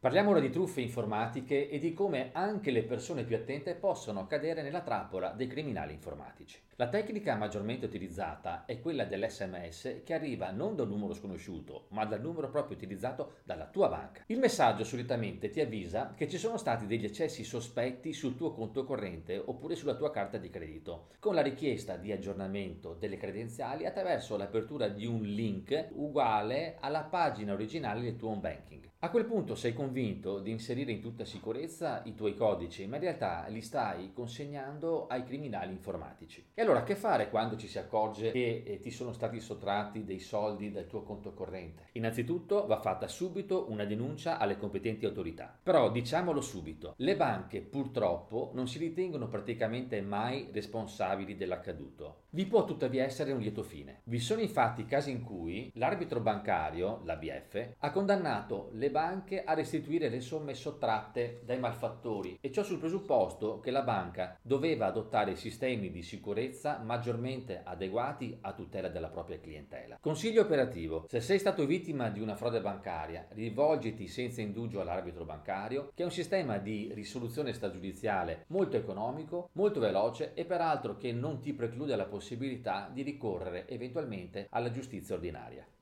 Parliamo ora di truffe informatiche e di come anche le persone più attente possono cadere nella trappola dei criminali informatici. La tecnica maggiormente utilizzata è quella dell'SMS che arriva non da un numero sconosciuto, ma dal numero proprio utilizzato dalla tua banca. Il messaggio solitamente ti avvisa che ci sono stati degli eccessi sospetti sul tuo conto corrente oppure sulla tua carta di credito, con la richiesta di aggiornamento delle credenziali attraverso l'apertura di un link uguale alla pagina originale del tuo home banking. A quel punto sei convinto di inserire in tutta sicurezza i tuoi codici, ma in realtà li stai consegnando ai criminali informatici. E allora che fare quando ci si accorge che eh, ti sono stati sottratti dei soldi dal tuo conto corrente? Innanzitutto va fatta subito una denuncia alle competenti autorità. Però diciamolo subito, le banche purtroppo non si ritengono praticamente mai responsabili dell'accaduto. Vi può tuttavia essere un lieto fine. Vi sono infatti casi in cui l'arbitro bancario, l'ABF, ha condannato le banche a restituire le somme sottratte dai malfattori e ciò sul presupposto che la banca doveva adottare sistemi di sicurezza maggiormente adeguati a tutela della propria clientela. Consiglio operativo: se sei stato vittima di una frode bancaria, rivolgiti senza indugio all'arbitro bancario, che è un sistema di risoluzione stragiudiziale molto economico, molto veloce e peraltro che non ti preclude la possibilità di ricorrere eventualmente alla giustizia ordinaria.